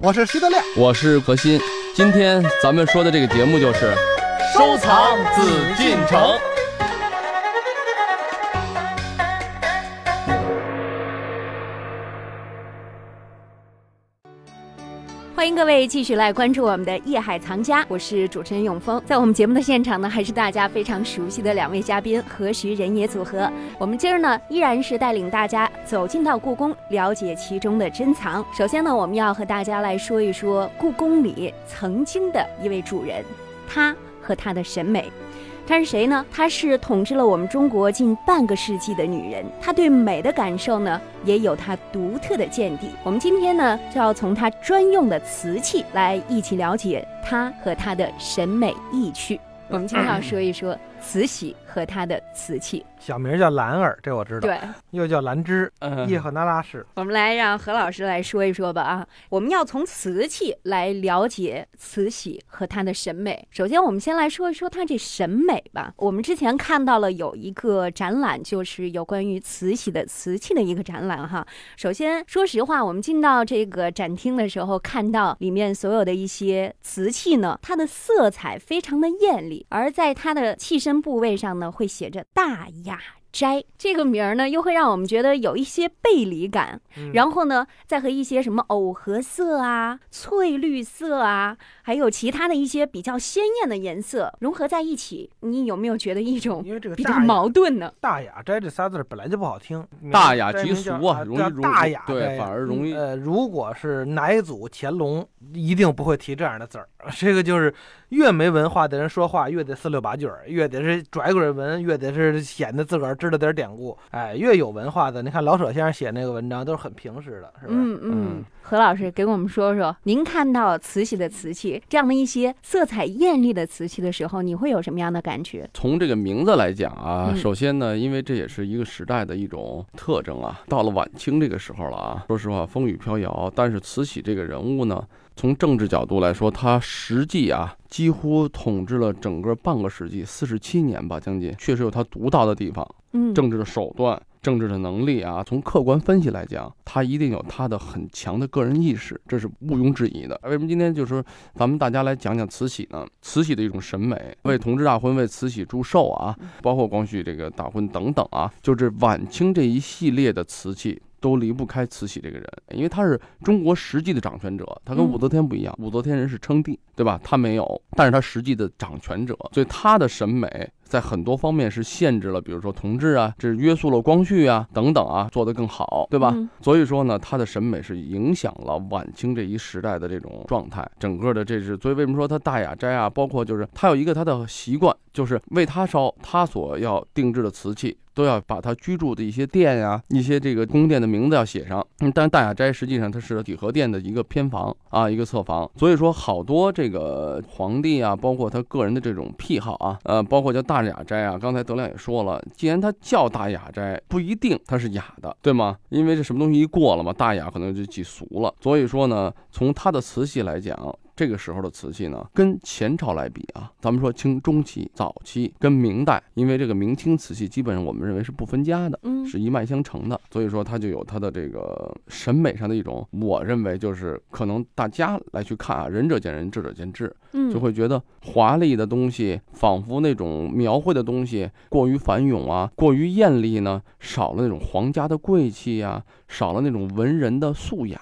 我是徐德亮，我是何鑫。今天咱们说的这个节目就是收藏紫禁城。欢迎各位继续来关注我们的《夜海藏家》，我是主持人永峰。在我们节目的现场呢，还是大家非常熟悉的两位嘉宾何徐人也组合。我们今儿呢，依然是带领大家走进到故宫，了解其中的珍藏。首先呢，我们要和大家来说一说故宫里曾经的一位主人，他和他的审美。她是谁呢？她是统治了我们中国近半个世纪的女人。她对美的感受呢，也有她独特的见地。我们今天呢，就要从她专用的瓷器来一起了解她和她的审美意趣。我们今天要 说一说慈禧和她的瓷器。小名叫兰儿，这我知道。对，又叫兰芝，叶赫那拉氏。我们来让何老师来说一说吧啊！我们要从瓷器来了解慈禧和她的审美。首先，我们先来说一说她这审美吧。我们之前看到了有一个展览，就是有关于慈禧的瓷器的一个展览哈。首先，说实话，我们进到这个展厅的时候，看到里面所有的一些瓷器呢，它的色彩非常的艳丽，而在它的器身部位上呢，会写着大雅。雅斋这个名儿呢，又会让我们觉得有一些背离感。然后呢，再和一些什么藕荷色啊、翠绿色啊，还有其他的一些比较鲜艳的颜色融合在一起，你有没有觉得一种因为这个比较矛盾呢？大雅斋这仨字本来就不好听，大雅极俗啊，容易大雅对，反而容易。呃，如果是乃祖乾隆，一定不会提这样的字儿。这个就是越没文化的人说话越得四六八句儿，越得是拽鬼文，越得是显得自个儿。知道点典故，哎，越有文化的，你看老舍先生写那个文章都是很平实的，是吧？嗯嗯。何老师给我们说说，您看到慈禧的瓷器这样的一些色彩艳丽的瓷器的时候，你会有什么样的感觉？从这个名字来讲啊，首先呢，因为这也是一个时代的一种特征啊。到了晚清这个时候了啊，说实话风雨飘摇，但是慈禧这个人物呢，从政治角度来说，他实际啊几乎统治了整个半个世纪，四十七年吧，将近，确实有他独到的地方。嗯，政治的手段、政治的能力啊，从客观分析来讲，他一定有他的很强的个人意识，这是毋庸置疑的。为什么今天就说咱们大家来讲讲慈禧呢？慈禧的一种审美，为同治大婚、为慈禧祝寿啊，包括光绪这个大婚等等啊，就是晚清这一系列的瓷器。都离不开慈禧这个人，因为他是中国实际的掌权者，他跟武则天不一样，武则天人是称帝，对吧？他没有，但是他实际的掌权者，所以他的审美在很多方面是限制了，比如说同治啊，这是约束了光绪啊等等啊，做得更好，对吧？所以说呢，他的审美是影响了晚清这一时代的这种状态，整个的这是，所以为什么说他大雅斋啊，包括就是他有一个他的习惯，就是为他烧他所要定制的瓷器。都要把他居住的一些店呀，一些这个宫殿的名字要写上。嗯，但大雅斋实际上它是体和殿的一个偏房啊，一个侧房。所以说，好多这个皇帝啊，包括他个人的这种癖好啊，呃，包括叫大雅斋啊。刚才德亮也说了，既然他叫大雅斋，不一定它是雅的，对吗？因为这什么东西一过了嘛，大雅可能就记俗了。所以说呢，从他的瓷器来讲。这个时候的瓷器呢，跟前朝来比啊，咱们说清中期、早期跟明代，因为这个明清瓷器基本上我们认为是不分家的，嗯，是一脉相承的，所以说它就有它的这个审美上的一种，我认为就是可能大家来去看啊，仁者见仁，智者见智，嗯，就会觉得华丽的东西，仿佛那种描绘的东西过于繁冗啊，过于艳丽呢，少了那种皇家的贵气呀，少了那种文人的素雅。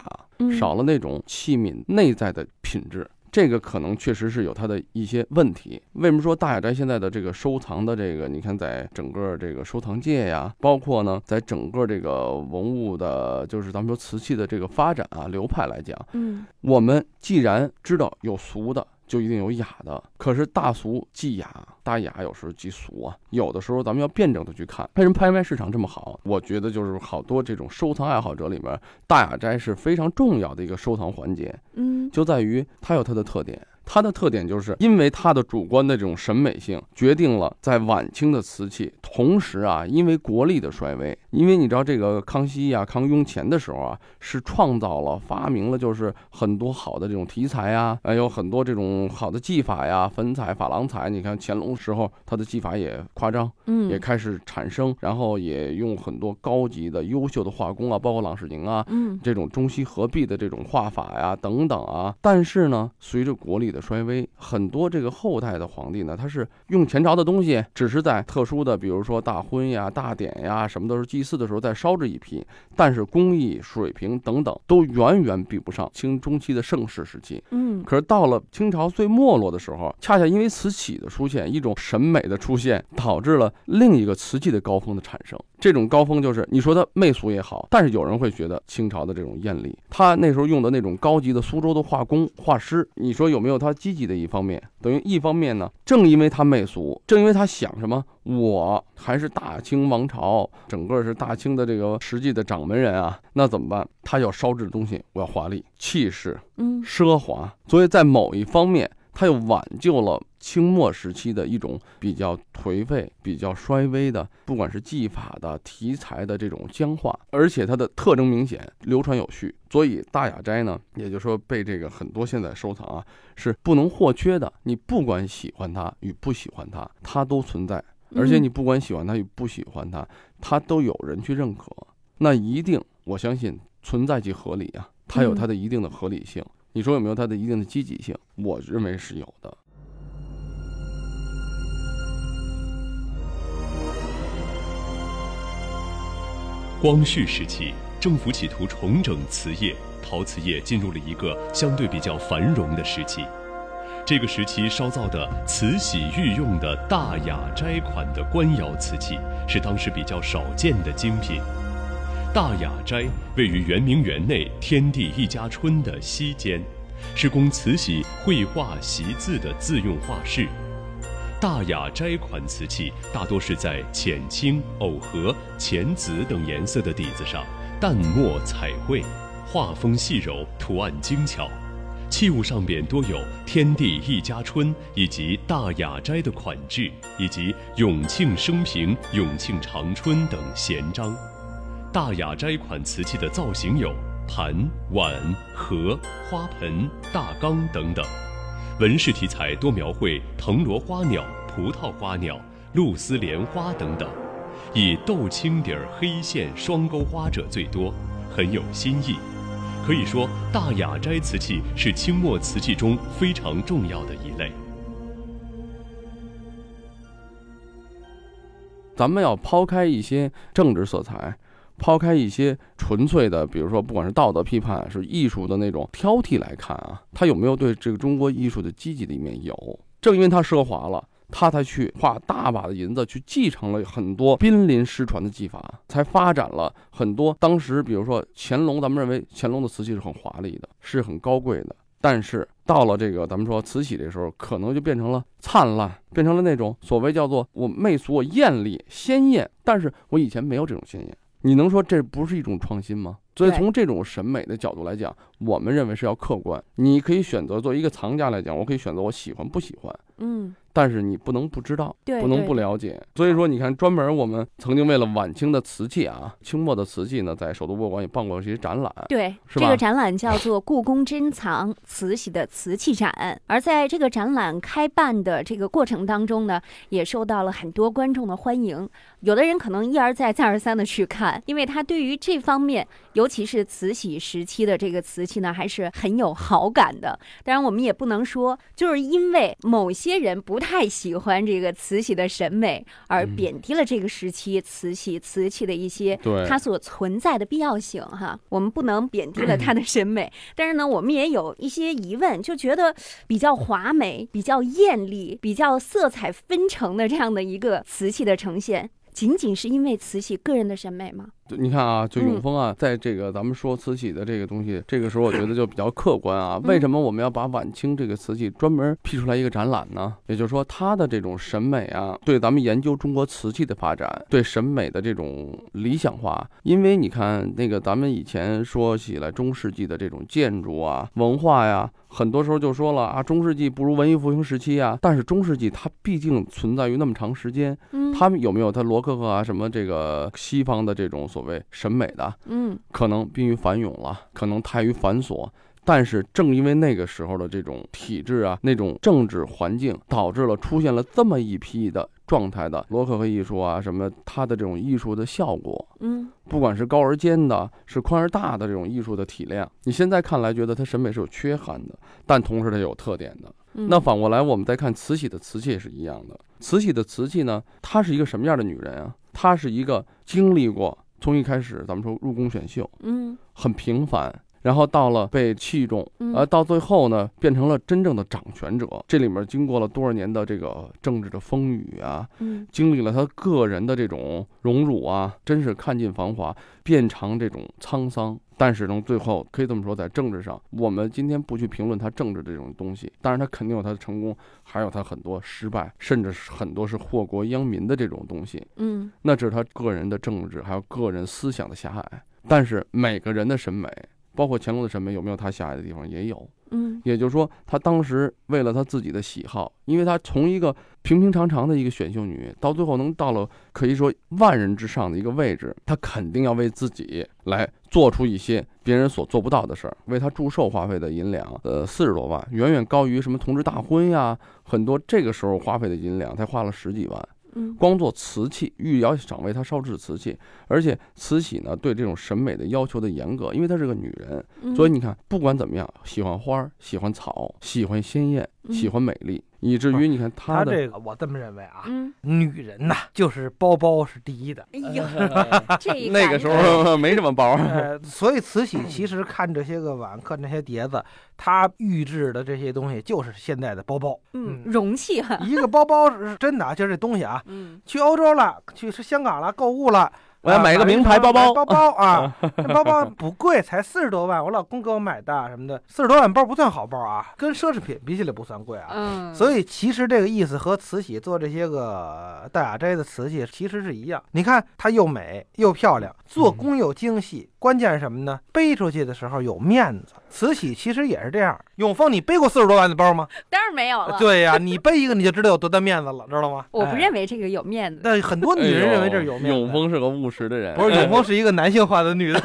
少了那种器皿内在的品质，这个可能确实是有它的一些问题。为什么说大雅斋现在的这个收藏的这个，你看在整个这个收藏界呀，包括呢，在整个这个文物的，就是咱们说瓷器的这个发展啊流派来讲，嗯，我们既然知道有俗的。就一定有雅的，可是大俗即雅，大雅有时候即俗啊。有的时候咱们要辩证的去看，为什么拍卖市场这么好？我觉得就是好多这种收藏爱好者里面，大雅斋是非常重要的一个收藏环节。嗯，就在于它有它的特点。它的特点就是因为它的主观的这种审美性，决定了在晚清的瓷器，同时啊，因为国力的衰微，因为你知道这个康熙呀、康雍乾的时候啊，是创造了、发明了，就是很多好的这种题材啊，还有很多这种好的技法呀，粉彩、珐琅彩。你看乾隆时候，他的技法也夸张，嗯，也开始产生，然后也用很多高级的、优秀的画工啊，包括郎世宁啊，嗯这种中西合璧的这种画法呀，等等啊。但是呢，随着国力的衰微，很多这个后代的皇帝呢，他是用前朝的东西，只是在特殊的，比如说大婚呀、大典呀，什么都是祭祀的时候再烧制一批，但是工艺水平等等都远远比不上清中期的盛世时期。嗯可是到了清朝最没落的时候，恰恰因为瓷器的出现，一种审美的出现，导致了另一个瓷器的高峰的产生。这种高峰就是你说它媚俗也好，但是有人会觉得清朝的这种艳丽，他那时候用的那种高级的苏州的画工画师，你说有没有他积极的一方面？等于一方面呢，正因为他媚俗，正因为他想什么，我还是大清王朝，整个是大清的这个实际的掌门人啊，那怎么办？他要烧制的东西，我要华丽、气势、嗯奢华，所以在某一方面，它又挽救了清末时期的一种比较颓废、比较衰微的，不管是技法的、题材的这种僵化，而且它的特征明显、流传有序。所以大雅斋呢，也就是说被这个很多现在收藏啊是不能或缺的。你不管喜欢它与不喜欢它，它都存在，而且你不管喜欢它与不喜欢它，它都有人去认可。那一定，我相信存在即合理啊，它有它的一定的合理性。你说有没有它的一定的积极性？我认为是有的。光绪时期，政府企图重整瓷业，陶瓷业进入了一个相对比较繁荣的时期。这个时期烧造的慈禧御用的大雅斋款的官窑瓷器，是当时比较少见的精品。大雅斋位于圆明园内天地一家春的西间，是供慈禧绘画习字的自用画室。大雅斋款瓷器大多是在浅青、藕荷、浅紫等颜色的底子上淡墨彩绘，画风细柔，图案精巧。器物上边多有“天地一家春”以及大雅斋的款制，以及“永庆生平”“永庆长春”等闲章。大雅斋款瓷器的造型有盘、碗、盒、花盆、大缸等等。纹饰题材多描绘藤萝花鸟、葡萄花鸟、露丝莲花等等，以豆青底儿黑线双钩花者最多，很有新意。可以说，大雅斋瓷器是清末瓷器中非常重要的一类。咱们要抛开一些政治色彩，抛开一些纯粹的，比如说不管是道德批判，是艺术的那种挑剔来看啊，他有没有对这个中国艺术的积极的一面？有，正因为他奢华了。他才去花大把的银子去继承了很多濒临失传的技法，才发展了很多当时，比如说乾隆，咱们认为乾隆的瓷器是很华丽的，是很高贵的。但是到了这个咱们说慈禧这时候，可能就变成了灿烂，变成了那种所谓叫做我媚俗、我艳丽、鲜艳，但是我以前没有这种鲜艳。你能说这不是一种创新吗？所以从这种审美的角度来讲，我们认为是要客观。你可以选择作为一个藏家来讲，我可以选择我喜欢不喜欢，嗯，但是你不能不知道，对不能不了解。所以说，你看，专门我们曾经为了晚清的瓷器啊，清末的瓷器呢，在首都博物馆也办过一些展览。对，是吧这个展览叫做“故宫珍藏慈禧的瓷器展”，而在这个展览开办的这个过程当中呢，也受到了很多观众的欢迎。有的人可能一而再、再而三的去看，因为他对于这方面，尤其是慈禧时期的这个瓷器呢，还是很有好感的。当然，我们也不能说就是因为某些人不太喜欢这个慈禧的审美，而贬低了这个时期慈禧瓷器的一些对它所存在的必要性哈。我们不能贬低了它的审美，但是呢，我们也有一些疑问，就觉得比较华美、比较艳丽、比较色彩纷呈的这样的一个瓷器的呈现。仅仅是因为慈禧个人的审美吗？就你看啊，就嗯永丰啊，在这个咱们说慈禧的这个东西，这个时候我觉得就比较客观啊。嗯为什么我们要把晚清这个瓷器专门辟出来一个展览呢？也就是说，它的这种审美啊，对咱们研究中国瓷器的发展，对审美的这种理想化。因为你看，那个咱们以前说起来中世纪的这种建筑啊、文化呀。很多时候就说了啊，中世纪不如文艺复兴时期啊，但是中世纪它毕竟存在于那么长时间，嗯，他们有没有他罗可可啊什么这个西方的这种所谓审美的，嗯可能濒于繁荣了，可能太于繁琐。但是正因为那个时候的这种体制啊，那种政治环境，导致了出现了这么一批的状态的罗可可艺术啊，什么它的这种艺术的效果，嗯不管是高而尖的，是宽而大的这种艺术的体量，你现在看来觉得它审美是有缺憾的，但同时它有特点的。嗯，那反过来，我们再看慈禧的瓷器也是一样的。慈禧的瓷器呢，她是一个什么样的女人啊？她是一个经历过从一开始咱们说入宫选秀，嗯。很平凡，然后到了被器重，嗯呃，到最后呢，变成了真正的掌权者。这里面经过了多少年的这个政治的风雨啊，嗯经历了他个人的这种荣辱啊，真是看尽繁华，变尝这种沧桑。但是呢，最后可以这么说，在政治上，我们今天不去评论他政治这种东西，当然他肯定有他的成功，还有他很多失败，甚至是很多是祸国殃民的这种东西。嗯那这是他个人的政治，还有个人思想的狭隘。但是每个人的审美，包括乾隆的审美，有没有他狭隘的地方？也有。嗯也就是说，他当时为了他自己的喜好，因为他从一个平平常常的一个选秀女，到最后能到了可以说万人之上的一个位置，他肯定要为自己来做出一些别人所做不到的事儿。为他祝寿花费的银两，呃，四十多万，远远高于什么同治大婚呀，很多这个时候花费的银两才花了十几万。嗯。光做瓷器，御窑厂为她烧制瓷器，而且慈禧呢对这种审美的要求的严格，因为她是个女人，嗯，所以你看，不管怎么样，喜欢花儿，喜欢草，喜欢鲜艳，嗯喜欢美丽，以至于你看她他的这个我这么认为啊，嗯，女人呐，就是包包是第一的。哎呦，这 那个时候没什么包，呃，所以慈禧其实看这些个碗，看这些碟子，她预制的这些东西就是现在的包包。嗯容器哈，一个包包是真的啊，就是这东西啊，嗯去欧洲了，去是香港了，购物了。啊我要买一个名牌包包买包包啊，这包包不贵，才四十多万，我老公给我买的什么的，四十多万包不算好包啊，跟奢侈品比起来不算贵啊。嗯，所以其实这个意思和慈禧做这些个大雅斋的瓷器其实是一样。你看它又美又漂亮，做工又精细，关键是什么呢？背出去的时候有面子。慈禧其实也是这样。永丰，你背过四十多万的包吗？当然没有了，对呀、你背一个你就知道有多大面子了，知道吗？我不哎认为这个有面子，但很多女人认为这是有面子。永丰是个务实的人，不是永丰是一个男性化的女的，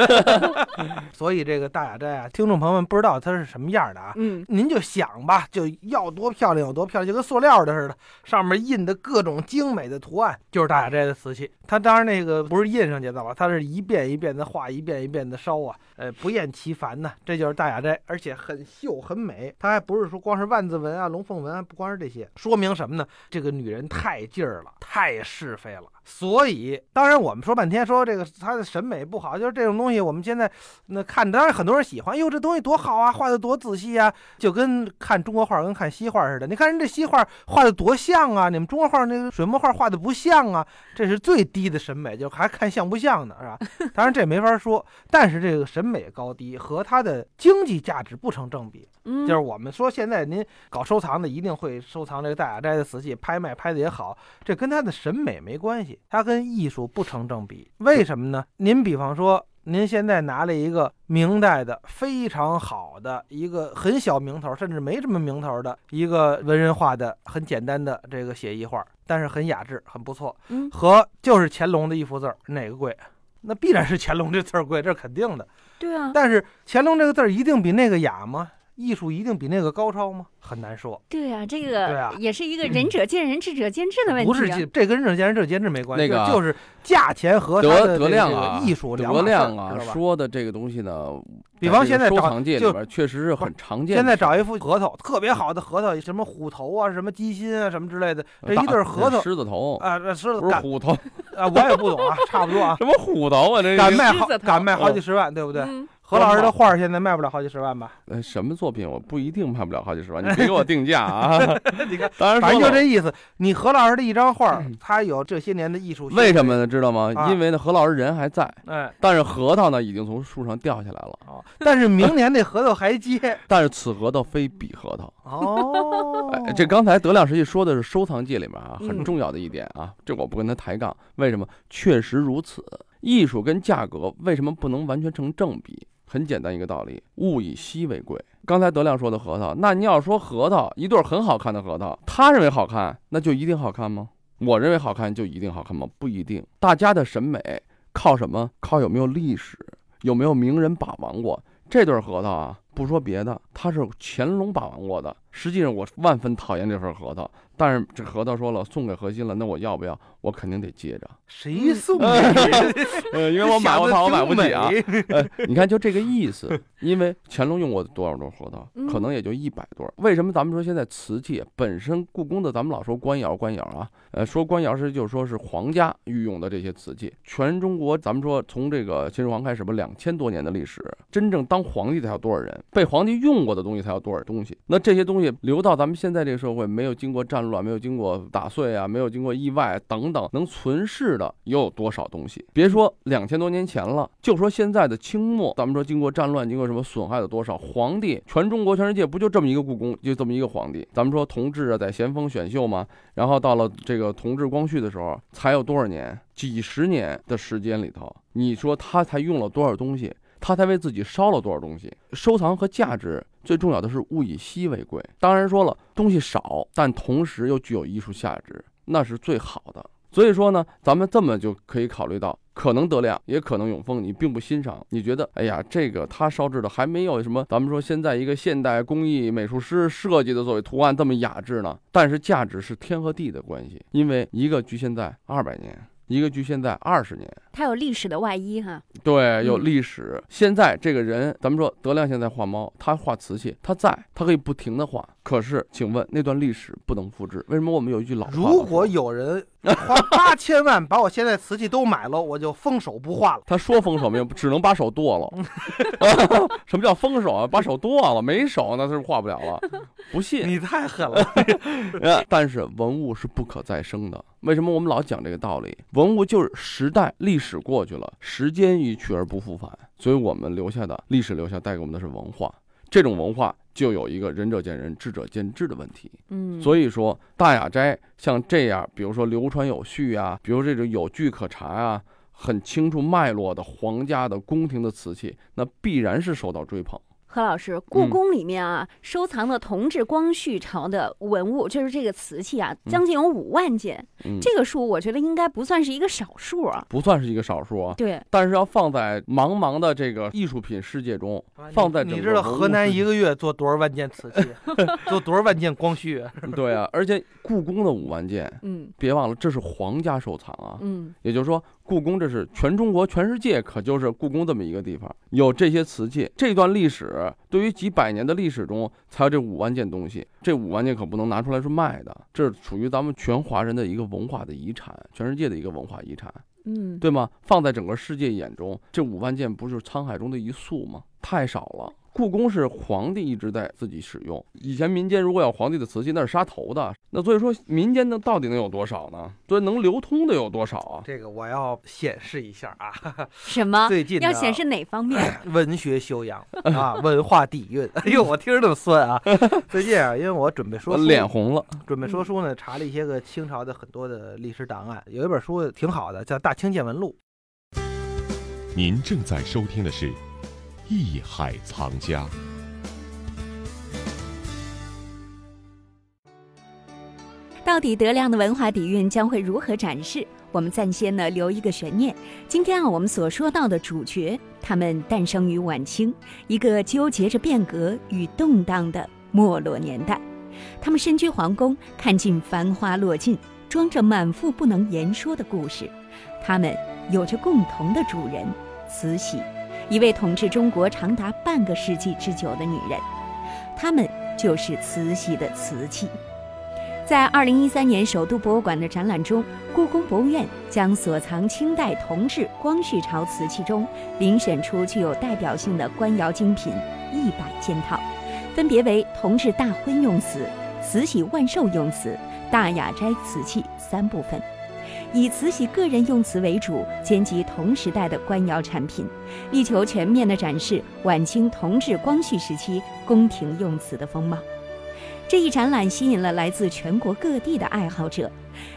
所以这个大雅斋啊，听众朋友们不知道它是什么样的啊，嗯您就想吧，就要多漂亮有多漂亮，就跟塑料的似的，上面印的各种精美的图案，就是大雅斋的瓷器。它当然那个不是印上去的吧，它是一遍一遍的画，一遍一遍的烧啊，呃，不厌其烦呐。这就是大雅而且很秀很美。它还不是说光是万字纹啊、龙凤纹啊，不光是这些，说明什么呢？这个女人太劲儿了，太是非了。所以，当然我们说半天说这个他的审美不好，就是这种东西，我们现在那看，当然很多人喜欢，哟，这东西多好啊，画的多仔细啊，就跟看中国画跟看西画似的。你看人这西画画的多像啊，你们中国画那个水墨画画的不像啊，这是最低的审美，就还看像不像呢，是吧？当然这没法说，但是这个审美高低和它的经济价值不成正比。嗯，就是我们说现在您搞收藏的一定会收藏这个大雅斋的瓷器，拍卖拍的也好，这跟他的审美没关系，它跟艺术不成正比。为什么呢？您比方说，您现在拿了一个明代的非常好的一个很小名头，甚至没什么名头的一个文人画的很简单的这个写意画，但是很雅致，很不错，嗯和就是乾隆的一幅字儿，哪个贵？那必然是乾隆这字儿贵，这是肯定的。对啊，但是乾隆这个字儿一定比那个雅吗？艺术一定比那个高超吗？很难说。对啊，这个对啊个也是一个仁者见仁，智者见智的问题、啊。不是这跟仁者见仁智者见智没关系，那个啊就就是价钱和它德德的这个亮啊，艺术两德码事儿亮啊说的这个东西呢，比方现在找就藏界里边确实是很常见。现在找一副核桃，特别好的核桃，什么虎头啊，什么鸡心啊，什么之类的，这一对儿核桃狮子头，啊，这狮子不是虎头，啊，我也不懂啊，差不多啊，什么虎头啊？这敢卖好狮子头敢卖好几十万，对不对？嗯何老师的画现在卖不了好几十万吧？呃，什么作品我不一定卖不了好几十万，你别给我定价啊！你看，当然反正就这意思。你何老师的一张画，他有这些年的艺术。为什么？呢？知道吗？啊因为呢，何老师人还在，哎，但是核桃呢已经从树上掉下来了。啊，但是明年那核桃还接。但是此核桃非彼核桃。哦哎，这刚才德亮实际说的是收藏界里面啊嗯很重要的一点啊，这我不跟他抬杠。为什么？确实如此。艺术跟价格为什么不能完全成正比？很简单一个道理，物以稀为贵。刚才德亮说的核桃，那你要说核桃一对很好看的核桃，他认为好看，那就一定好看吗？我认为好看就一定好看吗？不一定。大家的审美靠什么？靠有没有历史，有没有名人把玩过。这对核桃啊，不说别的，他是乾隆把玩过的。实际上我万分讨厌这份核桃，但是这核桃说了送给何心了，那我要不要？我肯定得接着，谁送你？呃，因为我买我怕我买不起啊。呃，你看就这个意思，因为乾隆用过多少对核桃，可能也就一百对儿。为什么咱们说现在瓷器本身故宫的，咱们老说官窑官窑啊，呃，说官窑是就是说是皇家御用的这些瓷器，全中国咱们说从这个秦始皇开始吧，两千多年的历史，真正当皇帝的还有多少人，被皇帝用过的东西才有多少东西。那这些东西留到咱们现在这个社会，没有经过战乱，没有经过打碎啊，没有经过意外等等，能存世的又有多少东西？别说两千多年前了，就说现在的清末，咱们说经过战乱，经过什么损害了多少？皇帝，全中国、全世界不就这么一个故宫，就这么一个皇帝？咱们说同治啊，在咸丰选秀嘛，然后到了这个同治、光绪的时候，才有多少年？几十年的时间里头，你说他才用了多少东西？他才为自己烧了多少东西？收藏和价值最重要的是物以稀为贵。当然说了，东西少，但同时又具有艺术价值，那是最好的。所以说呢，咱们这么就可以考虑到，可能德亮，也可能永丰，你并不欣赏，你觉得，哎呀，这个他烧制的还没有什么，咱们说现在一个现代工艺美术师设计的所谓图案这么雅致呢？但是价值是天和地的关系，因为一个局限在二百年，一个局限在二十年。它有历史的外衣哈。对，有嗯历史。现在这个人，咱们说德亮现在画猫，他画瓷器，他在，他可以不停的画。可是，请问那段历史不能复制，为什么我们有一句老话？如果有人花八千万把我现在瓷器都买了，我就封手不画了。他说封手没有，只能把手剁了。什么叫封手啊？把手剁了，没手那是画不了了。不信。你太狠了，呃 但是文物是不可再生的。为什么我们老讲这个道理？文物就是时代历史过去了，时间一去而不复返，所以我们留下的历史留下带给我们的是文化。这种文化就有一个仁者见仁，智者见智的问题。嗯，所以说，大雅斋像这样，比如说流传有序啊，比如这种有据可查啊，很清楚脉络的皇家的宫廷的瓷器，那必然是受到追捧。何老师，故嗯宫里面啊，收藏的同治、光绪朝的文物，就是这个瓷器啊，嗯将近有五万件。嗯，这个数我觉得应该不算是一个少数啊。不算是一个少数啊。对，但是要放在茫茫的这个艺术品世界中，放在你知道河南一个个月做多少万件瓷器，做多少万件光绪？对啊，而且故宫的五万件，嗯别忘了这是皇家收藏啊。嗯也就是说，故宫这是全中国、全世界，可就是故宫这么一个地方，有这些瓷器。这段历史对于几百年的历史中，才有这五万件东西。这五万件可不能拿出来是卖的，这是属于咱们全华人的一个文化的遗产，全世界的一个文化遗产，嗯，对吗？放在整个世界眼中，这五万件不是沧海中的一粟吗？太少了。故宫是皇帝一直在自己使用，以前民间如果有皇帝的瓷器，那是杀头的。那所以说，民间的到底能有多少呢？所以能流通的有多少啊？这个我要显示一下啊，什么？最近要显示哪方面？文学修养啊，文化底蕴。哎呦，我听着那么酸啊！最近啊，因为我准备说脸红了。准备说书呢，查了一些个清朝的很多的历史档案，有一本书挺好的，叫《大清见闻录您正在收听的是《艺海藏家》。到底德亮的文化底蕴将会如何展示？我们暂先呢留一个悬念。今天啊，我们所说到的主角，他们诞生于晚清，一个纠结着变革与动荡的没落年代。他们身居皇宫，看尽繁花落尽，装着满腹不能言说的故事。他们有着共同的主人——慈禧，一位统治中国长达半个世纪之久的女人。她们就是慈禧的瓷器。在二零一三年首都博物馆的展览中，故宫博物院将所藏清代同治、光绪朝瓷器中遴选出具有代表性的官窑精品一百件套，分别为同治大婚用瓷、慈禧万寿用瓷、大雅斋瓷器三部分，以慈禧个人用瓷为主，兼及同时代的官窑产品，力求全面地展示晚清同治、光绪时期宫廷用瓷的风貌。这一展览吸引了来自全国各地的爱好者。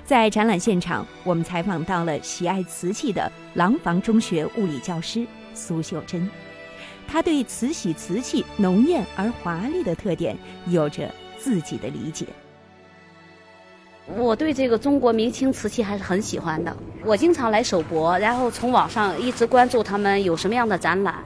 在展览现场，我们采访到了喜爱瓷器的廊坊中学物理教师苏秀珍。他对慈禧瓷器浓艳而华丽的特点有着自己的理解。我对这个中国明清瓷器还是很喜欢的。我经常来首博，然后从网上一直关注他们有什么样的展览，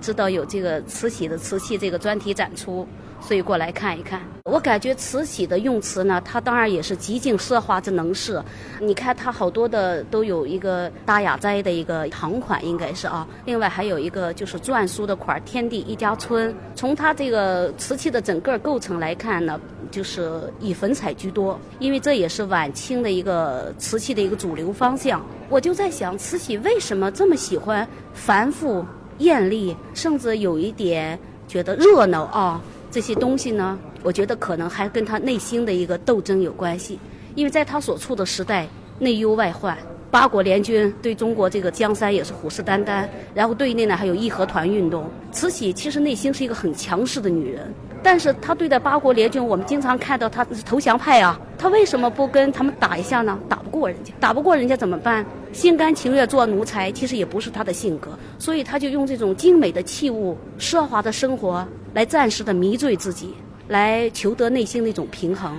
知道有这个慈禧的瓷器这个专题展出。所以过来看一看，我感觉慈禧的用词呢，它当然也是极尽奢华之能事。你看它好多的都有一个大雅斋的一个堂款，应该是啊。另外还有一个就是篆书的款“天地一家春”。从它这个瓷器的整个构成来看呢，就是以粉彩居多，因为这也是晚清的一个瓷器的一个主流方向。我就在想，慈禧为什么这么喜欢繁复、艳丽，甚至有一点觉得热闹啊？这些东西呢，我觉得可能还跟她内心的一个斗争有关系，因为在她所处的时代，内忧外患，八国联军对中国这个江山也是虎视眈眈，然后对内呢还有义和团运动。慈禧其实内心是一个很强势的女人，但是他对待八国联军，我们经常看到他是投降派啊，他为什么不跟他们打一下呢？打不过人家，打不过人家怎么办？心甘情愿做奴才，其实也不是他的性格，所以他就用这种精美的器物、奢华的生活。来暂时的迷醉自己，来求得内心的一种平衡。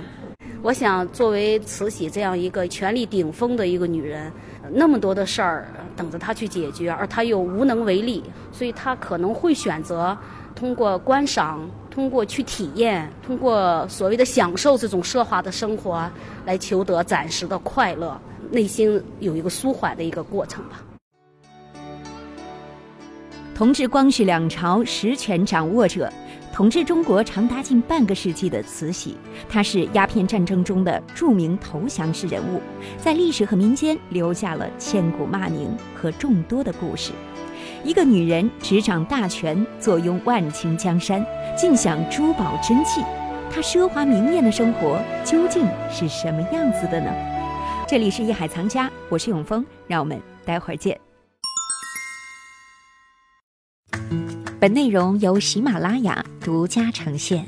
我想，作为慈禧这样一个权力顶峰的一个女人，那么多的事儿等着她去解决，而她又无能为力，所以她可能会选择通过观赏、通过去体验、通过所谓的享受这种奢华的生活，来求得暂时的快乐，内心有一个舒缓的一个过程吧。同治、光绪两朝实权掌握者。统治中国长达近半个世纪的慈禧，她是鸦片战争中的著名投降式人物，在历史和民间留下了千古骂名和众多的故事。一个女人执掌大权，坐拥万顷江山，尽享珠宝珍器，她奢华明艳的生活究竟是什么样子的呢？这里是艺海藏家，我是永峰，让我们待会儿见。本内容由喜马拉雅独家呈现。